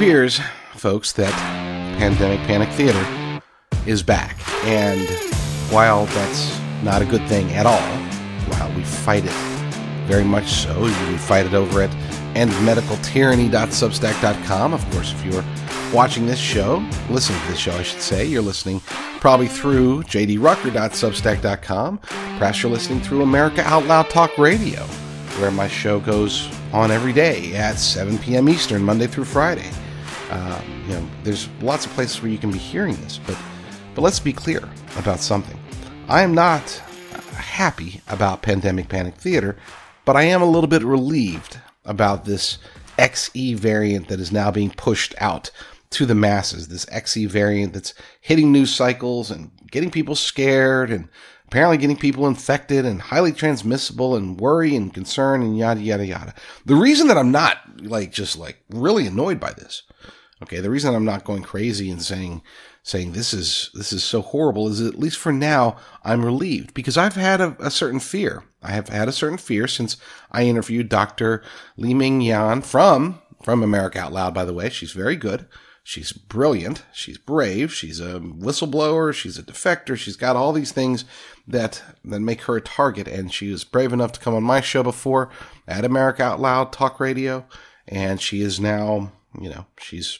Appears, folks, that Pandemic Panic Theater is back. And while that's not a good thing at all, while we fight it very much so, we fight it over at endmedicaltyranny.substack.com. Of course, if you're watching this show, listening to this show, I should say, you're listening probably through jdrucker.substack.com. Perhaps you're listening through America Out Loud Talk Radio, where my show goes on every day at 7 p.m. Eastern, Monday through Friday. Uh, you know, there's lots of places where you can be hearing this, but but let's be clear about something. I am not happy about Pandemic Panic Theater, but I am a little bit relieved about this XE variant that is now being pushed out to the masses. This XE variant that's hitting news cycles and getting people scared and apparently getting people infected and highly transmissible and worry and concern and yada yada yada. The reason that I'm not like just like really annoyed by this, okay, the reason I'm not going crazy and saying saying this is this is so horrible is at least for now I'm relieved because I've had a, a certain fear. I have had a certain fear since I interviewed Dr. Li Meng Yan from from America Out Loud. By the way, she's very good. She's brilliant. She's brave. She's a whistleblower. She's a defector. She's got all these things that that make her a target. And she was brave enough to come on my show before at America Out Loud Talk Radio, and she is now, you know, she's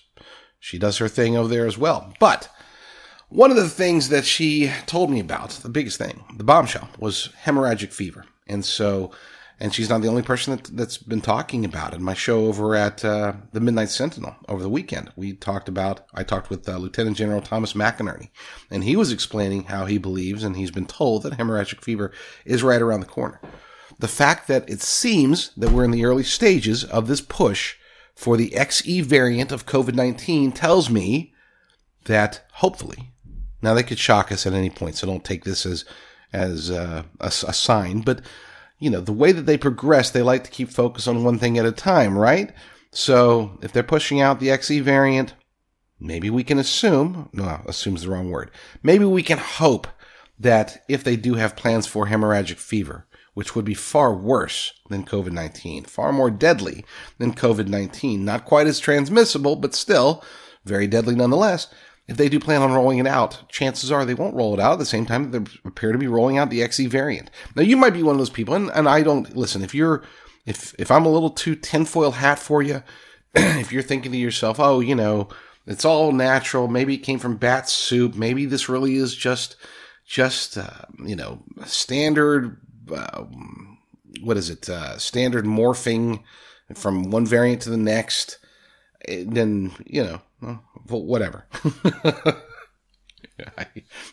she does her thing over there as well. But one of the things that she told me about, the biggest thing, the bombshell, was hemorrhagic fever. And so and she's not the only person that, that's been talking about it. My show over at uh, the Midnight Sentinel over the weekend, we talked about, I talked with uh, Lieutenant General Thomas McInerney, and he was explaining how he believes and he's been told that hemorrhagic fever is right around the corner. The fact that it seems that we're in the early stages of this push for the XE variant of COVID 19 tells me that hopefully, now they could shock us at any point, so don't take this as as uh, a, a sign, but you know, the way that they progress, they like to keep focus on one thing at a time, right? So if they're pushing out the XE variant, maybe we can assume, no, assume's the wrong word. Maybe we can hope that if they do have plans for hemorrhagic fever, which would be far worse than COVID 19, far more deadly than COVID 19, not quite as transmissible, but still very deadly nonetheless, if they do plan on rolling it out, chances are they won't roll it out at the same time that they appear to be rolling out the XE variant. Now, you might be one of those people, and, and I don't listen. If you're, if if I'm a little too tinfoil hat for you, if you're thinking to yourself, oh, you know, it's all natural. Maybe it came from bat soup. Maybe this really is just, just uh, you know, standard. Uh, what is it? Uh, standard morphing from one variant to the next. Then you know well, whatever. I,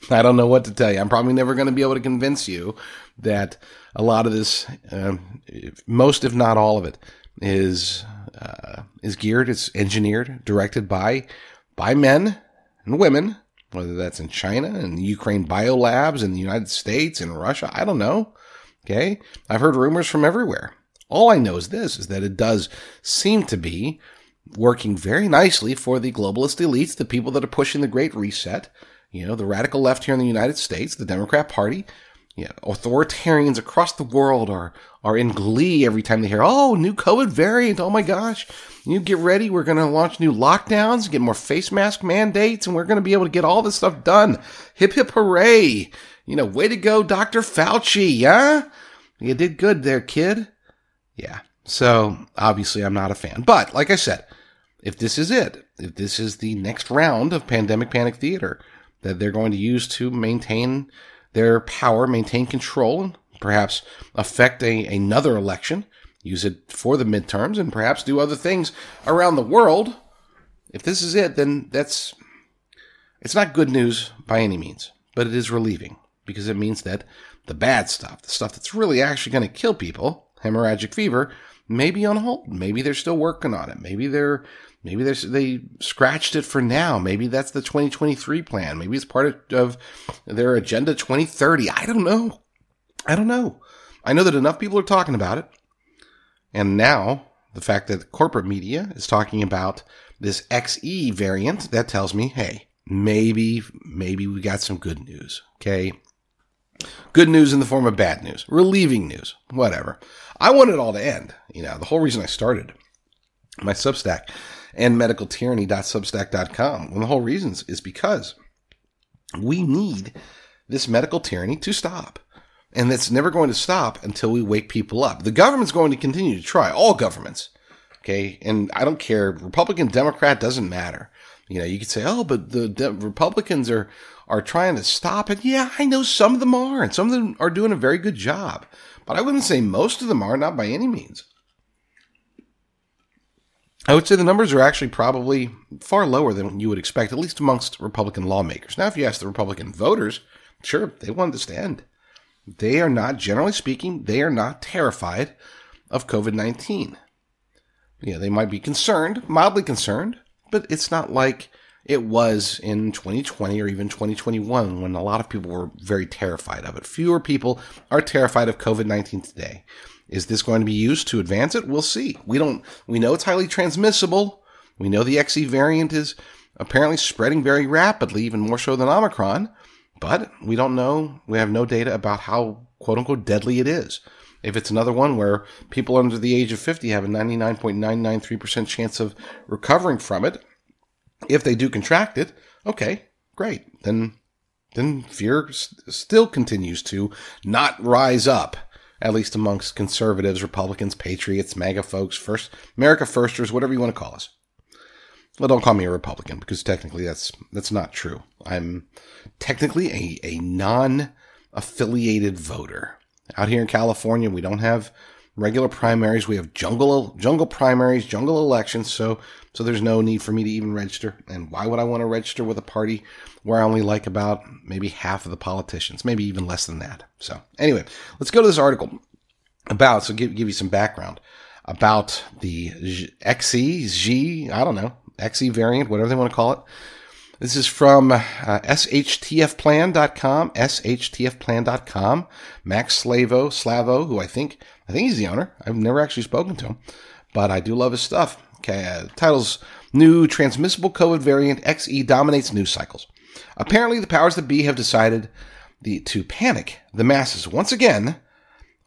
I, don't know what to tell you. I'm probably never going to be able to convince you that a lot of this, uh, most if not all of it, is uh, is geared, it's engineered, directed by by men and women, whether that's in China and Ukraine biolabs in the United States and Russia. I don't know. Okay, I've heard rumors from everywhere. All I know is this: is that it does seem to be working very nicely for the globalist elites, the people that are pushing the Great Reset, you know, the radical left here in the United States, the Democrat Party. Yeah, authoritarians across the world are are in glee every time they hear, "Oh, new COVID variant! Oh my gosh! You get ready. We're going to launch new lockdowns, get more face mask mandates, and we're going to be able to get all this stuff done. Hip hip hooray! You know, way to go, Doctor Fauci! Yeah, you did good there, kid. Yeah. So obviously, I'm not a fan, but like I said, if this is it, if this is the next round of pandemic panic theater that they're going to use to maintain their power, maintain control, and perhaps affect a, another election, use it for the midterms, and perhaps do other things around the world. If this is it, then that's it's not good news by any means, but it is relieving because it means that the bad stuff, the stuff that's really actually going to kill people, hemorrhagic fever, may be on hold. Maybe they're still working on it. Maybe they're Maybe they scratched it for now. Maybe that's the 2023 plan. Maybe it's part of, their agenda 2030. I don't know. I don't know. I know that enough people are talking about it. And now the fact that corporate media is talking about this XE variant, that tells me, hey, maybe, maybe we got some good news. Okay. Good news in the form of bad news, relieving news, whatever. I want it all to end. You know, the whole reason I started my Substack endmedicaltyranny.substack.com. One of the whole reasons is because we need this medical tyranny to stop. And it's never going to stop until we wake people up. The government's going to continue to try, all governments. Okay. And I don't care, Republican, Democrat, doesn't matter. You know, you could say, oh, but the de- Republicans are, are trying to stop it. Yeah, I know some of them are, and some of them are doing a very good job. But I wouldn't say most of them are, not by any means. I would say the numbers are actually probably far lower than you would expect, at least amongst Republican lawmakers. Now, if you ask the Republican voters, sure, they want this to end. They are not, generally speaking, they are not terrified of COVID 19. Yeah, they might be concerned, mildly concerned, but it's not like it was in 2020 or even 2021 when a lot of people were very terrified of it. Fewer people are terrified of COVID 19 today. Is this going to be used to advance it? We'll see. We don't, we know it's highly transmissible. We know the XE variant is apparently spreading very rapidly, even more so than Omicron, but we don't know. We have no data about how quote unquote deadly it is. If it's another one where people under the age of 50 have a 99.993% chance of recovering from it, if they do contract it, okay, great. Then, then fear still continues to not rise up at least amongst conservatives, Republicans, patriots, MAGA folks, first America firsters, whatever you want to call us. Well, don't call me a Republican because technically that's that's not true. I'm technically a, a non-affiliated voter. Out here in California, we don't have regular primaries. We have jungle jungle primaries, jungle elections. So so there's no need for me to even register. And why would I want to register with a party where I only like about maybe half of the politicians, maybe even less than that? So anyway, let's go to this article about. So give give you some background about the XE G. I don't know XE variant, whatever they want to call it. This is from uh, shtfplan.com, shtfplan.com. Mac Slavo, Slavo, who I think, I think he's the owner. I've never actually spoken to him, but I do love his stuff. Okay, uh, titles New Transmissible COVID Variant XE Dominates News Cycles. Apparently, the powers that be have decided the, to panic the masses once again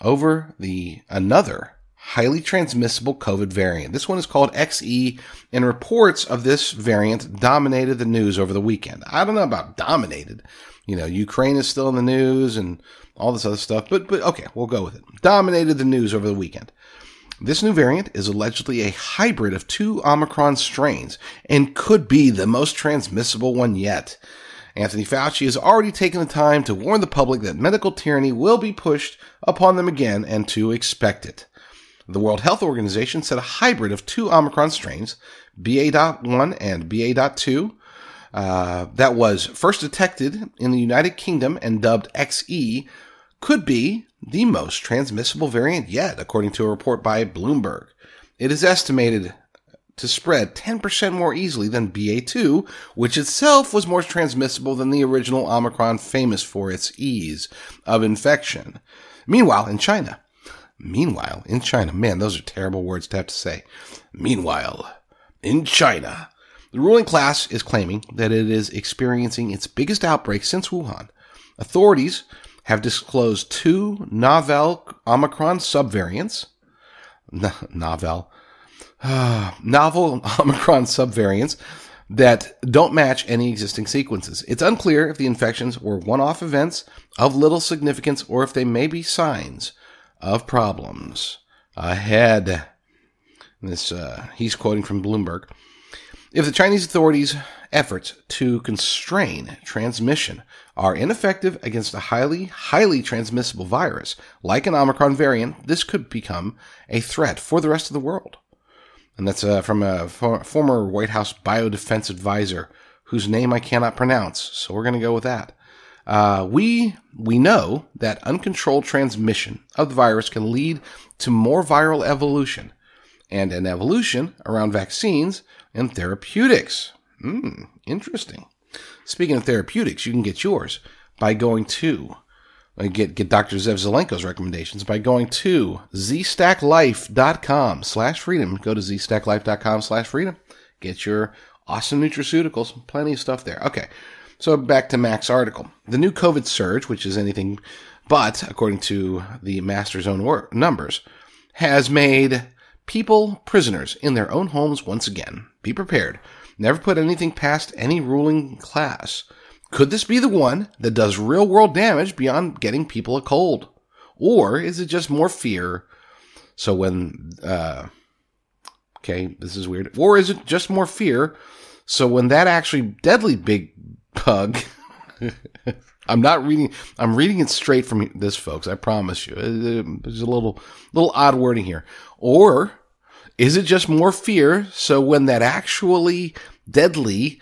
over the another highly transmissible COVID variant. This one is called XE, and reports of this variant dominated the news over the weekend. I don't know about dominated. You know, Ukraine is still in the news and all this other stuff, but but okay, we'll go with it. Dominated the news over the weekend. This new variant is allegedly a hybrid of two Omicron strains and could be the most transmissible one yet. Anthony Fauci has already taken the time to warn the public that medical tyranny will be pushed upon them again and to expect it. The World Health Organization said a hybrid of two Omicron strains, BA.1 and BA.2, uh, that was first detected in the United Kingdom and dubbed XE, could be the most transmissible variant yet, according to a report by Bloomberg. It is estimated to spread 10% more easily than BA2, which itself was more transmissible than the original Omicron, famous for its ease of infection. Meanwhile, in China, Meanwhile, in China, man, those are terrible words to have to say. Meanwhile, in China, the ruling class is claiming that it is experiencing its biggest outbreak since Wuhan. Authorities have disclosed two novel Omicron subvariants. N- novel. Uh, novel Omicron subvariants that don't match any existing sequences. It's unclear if the infections were one off events of little significance or if they may be signs of problems ahead. This uh, he's quoting from Bloomberg. If the Chinese authorities' efforts to constrain transmission are ineffective against a highly, highly transmissible virus like an Omicron variant, this could become a threat for the rest of the world. And that's uh, from a for- former White House biodefense advisor whose name I cannot pronounce, so we're going to go with that. Uh, we we know that uncontrolled transmission of the virus can lead to more viral evolution and an evolution around vaccines and therapeutics. Hmm, interesting. Speaking of therapeutics, you can get yours by going to uh, get get Dr. Zev Zelenko's recommendations by going to zstacklife.com slash freedom. Go to zstacklife.com slash freedom. Get your awesome nutraceuticals. Plenty of stuff there. Okay. So back to Mac's article. The new COVID surge, which is anything but, according to the master's own numbers, has made people prisoners in their own homes once again. Be prepared. Never put anything past any ruling class. Could this be the one that does real world damage beyond getting people a cold? Or is it just more fear? So when, uh, okay, this is weird. Or is it just more fear? So when that actually deadly big bug, I'm not reading, I'm reading it straight from this, folks. I promise you. There's a little, little odd wording here. Or is it just more fear? So when that actually deadly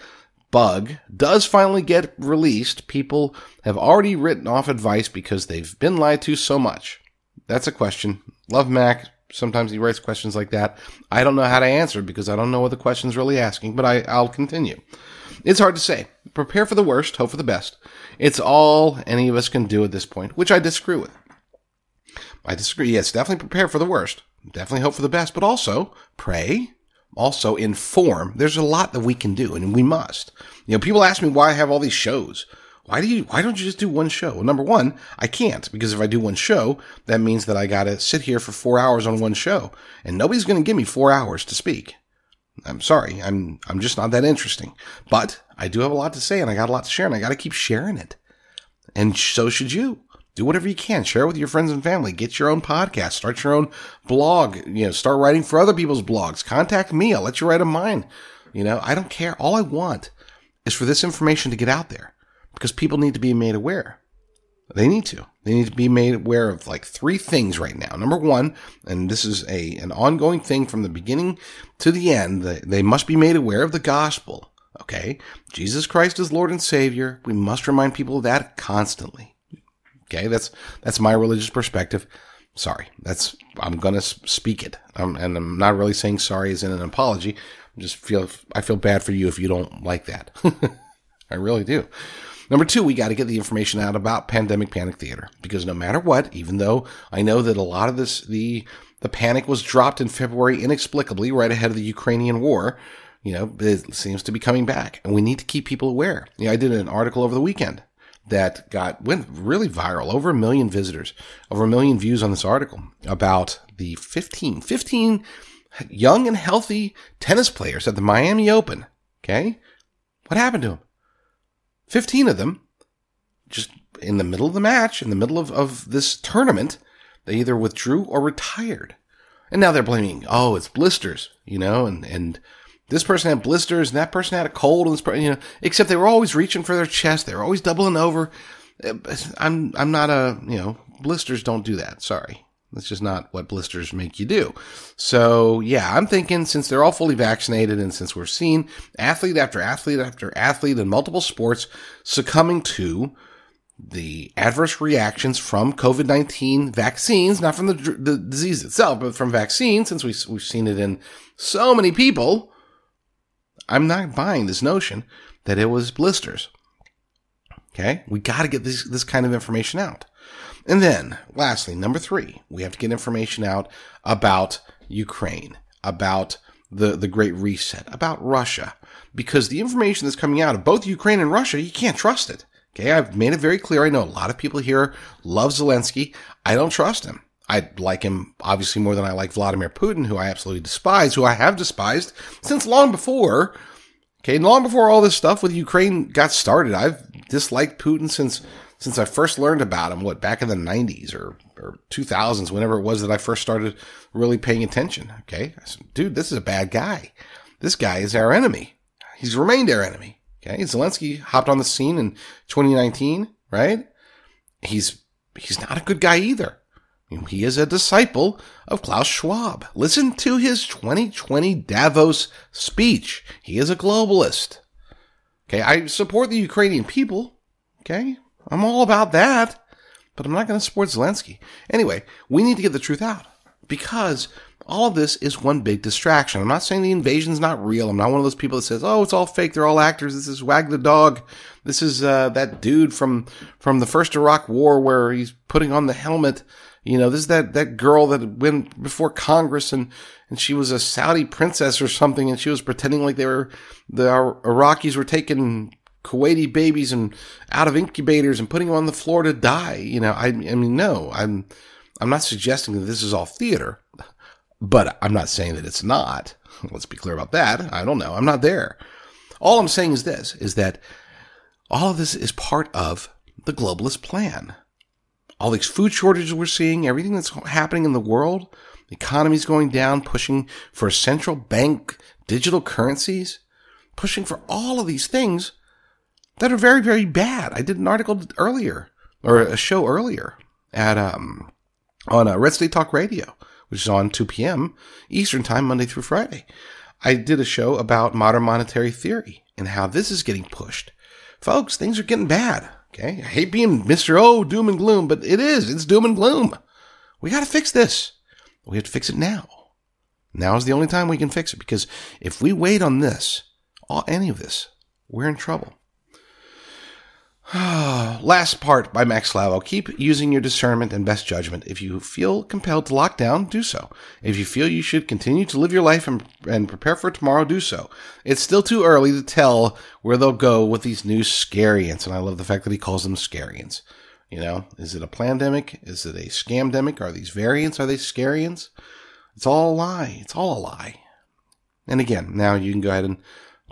bug does finally get released, people have already written off advice because they've been lied to so much. That's a question. Love Mac. Sometimes he writes questions like that. I don't know how to answer because I don't know what the question's really asking, but I, I'll continue. It's hard to say. Prepare for the worst, hope for the best. It's all any of us can do at this point, which I disagree with. I disagree. Yes, definitely prepare for the worst. Definitely hope for the best, but also pray also inform. There's a lot that we can do and we must. You know, people ask me why I have all these shows. Why do you, why don't you just do one show? Well, number one, I can't because if I do one show, that means that I gotta sit here for four hours on one show and nobody's gonna give me four hours to speak. I'm sorry. I'm, I'm just not that interesting, but I do have a lot to say and I got a lot to share and I gotta keep sharing it. And so should you do whatever you can. Share it with your friends and family. Get your own podcast. Start your own blog. You know, start writing for other people's blogs. Contact me. I'll let you write on mine. You know, I don't care. All I want is for this information to get out there because people need to be made aware. They need to. They need to be made aware of like three things right now. Number one, and this is a an ongoing thing from the beginning to the end. They must be made aware of the gospel. Okay, Jesus Christ is Lord and Savior. We must remind people of that constantly. Okay, that's that's my religious perspective. Sorry, that's I'm gonna speak it, um, and I'm not really saying sorry as in an apology. I just feel I feel bad for you if you don't like that. I really do. Number two, we got to get the information out about pandemic panic theater. Because no matter what, even though I know that a lot of this the the panic was dropped in February inexplicably right ahead of the Ukrainian war, you know, it seems to be coming back, and we need to keep people aware. You know, I did an article over the weekend that got went really viral. Over a million visitors over a million views on this article about the 15 15 young and healthy tennis players at the Miami Open. Okay? What happened to them 15 of them just in the middle of the match in the middle of, of this tournament they either withdrew or retired and now they're blaming oh it's blisters you know and and this person had blisters and that person had a cold and this person, you know, except they were always reaching for their chest. They were always doubling over. Eh, I'm, I'm not a, you know, blisters don't do that. Sorry. That's just not what blisters make you do. So yeah, I'm thinking since they're all fully vaccinated and since we're seeing athlete after athlete after athlete in multiple sports succumbing to the adverse reactions from COVID-19 vaccines, not from the, the disease itself, but from vaccines, since we, we've seen it in so many people, I'm not buying this notion that it was blisters. Okay. We got to get this, this kind of information out. And then lastly, number three, we have to get information out about Ukraine, about the, the Great Reset, about Russia, because the information that's coming out of both Ukraine and Russia, you can't trust it. Okay. I've made it very clear. I know a lot of people here love Zelensky. I don't trust him. I like him obviously more than I like Vladimir Putin, who I absolutely despise, who I have despised since long before. Okay, long before all this stuff with Ukraine got started, I've disliked Putin since since I first learned about him. What back in the '90s or or 2000s, whenever it was that I first started really paying attention. Okay, said, dude, this is a bad guy. This guy is our enemy. He's remained our enemy. Okay, Zelensky hopped on the scene in 2019, right? He's he's not a good guy either. He is a disciple of Klaus Schwab. Listen to his 2020 Davos speech. He is a globalist. Okay, I support the Ukrainian people. Okay, I'm all about that, but I'm not going to support Zelensky. Anyway, we need to get the truth out because all of this is one big distraction. I'm not saying the invasion's not real. I'm not one of those people that says, "Oh, it's all fake. They're all actors. This is Wag the dog. This is uh, that dude from from the first Iraq War where he's putting on the helmet." You know, this is that, that girl that went before Congress and, and she was a Saudi princess or something and she was pretending like they were, the Iraqis were taking Kuwaiti babies and out of incubators and putting them on the floor to die. You know, I, I mean, no, I'm, I'm not suggesting that this is all theater. but I'm not saying that it's not. Let's be clear about that. I don't know. I'm not there. All I'm saying is this is that all of this is part of the globalist plan. All these food shortages we're seeing, everything that's happening in the world, the economy's going down, pushing for central bank digital currencies, pushing for all of these things that are very, very bad. I did an article earlier or a show earlier at, um, on uh, Red State Talk Radio, which is on 2 p.m. Eastern time, Monday through Friday. I did a show about modern monetary theory and how this is getting pushed. Folks, things are getting bad. Okay. I hate being Mr. Oh, doom and gloom, but it is. It's doom and gloom. We got to fix this. We have to fix it now. Now is the only time we can fix it because if we wait on this, all, any of this, we're in trouble. Last part by Mac Slavo. Keep using your discernment and best judgment. If you feel compelled to lock down, do so. If you feel you should continue to live your life and, and prepare for tomorrow, do so. It's still too early to tell where they'll go with these new scariants. And I love the fact that he calls them scariants. You know, is it a pandemic? Is it a scamdemic? Are these variants? Are they scariants? It's all a lie. It's all a lie. And again, now you can go ahead and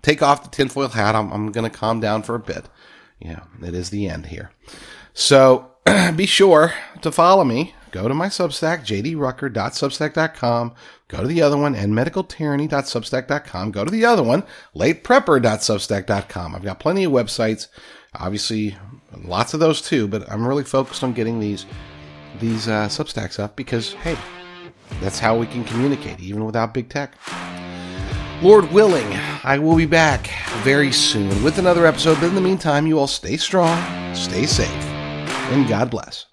take off the tinfoil hat. I'm, I'm going to calm down for a bit yeah, it is the end here. So be sure to follow me. Go to my Substack, jdrucker.substack.com. Go to the other one, endmedicaltyranny.substack.com. Go to the other one, lateprepper.substack.com. I've got plenty of websites. Obviously, lots of those too, but I'm really focused on getting these these uh, Substacks up because, hey, that's how we can communicate, even without big tech. Lord willing, I will be back very soon with another episode. But in the meantime, you all stay strong, stay safe, and God bless.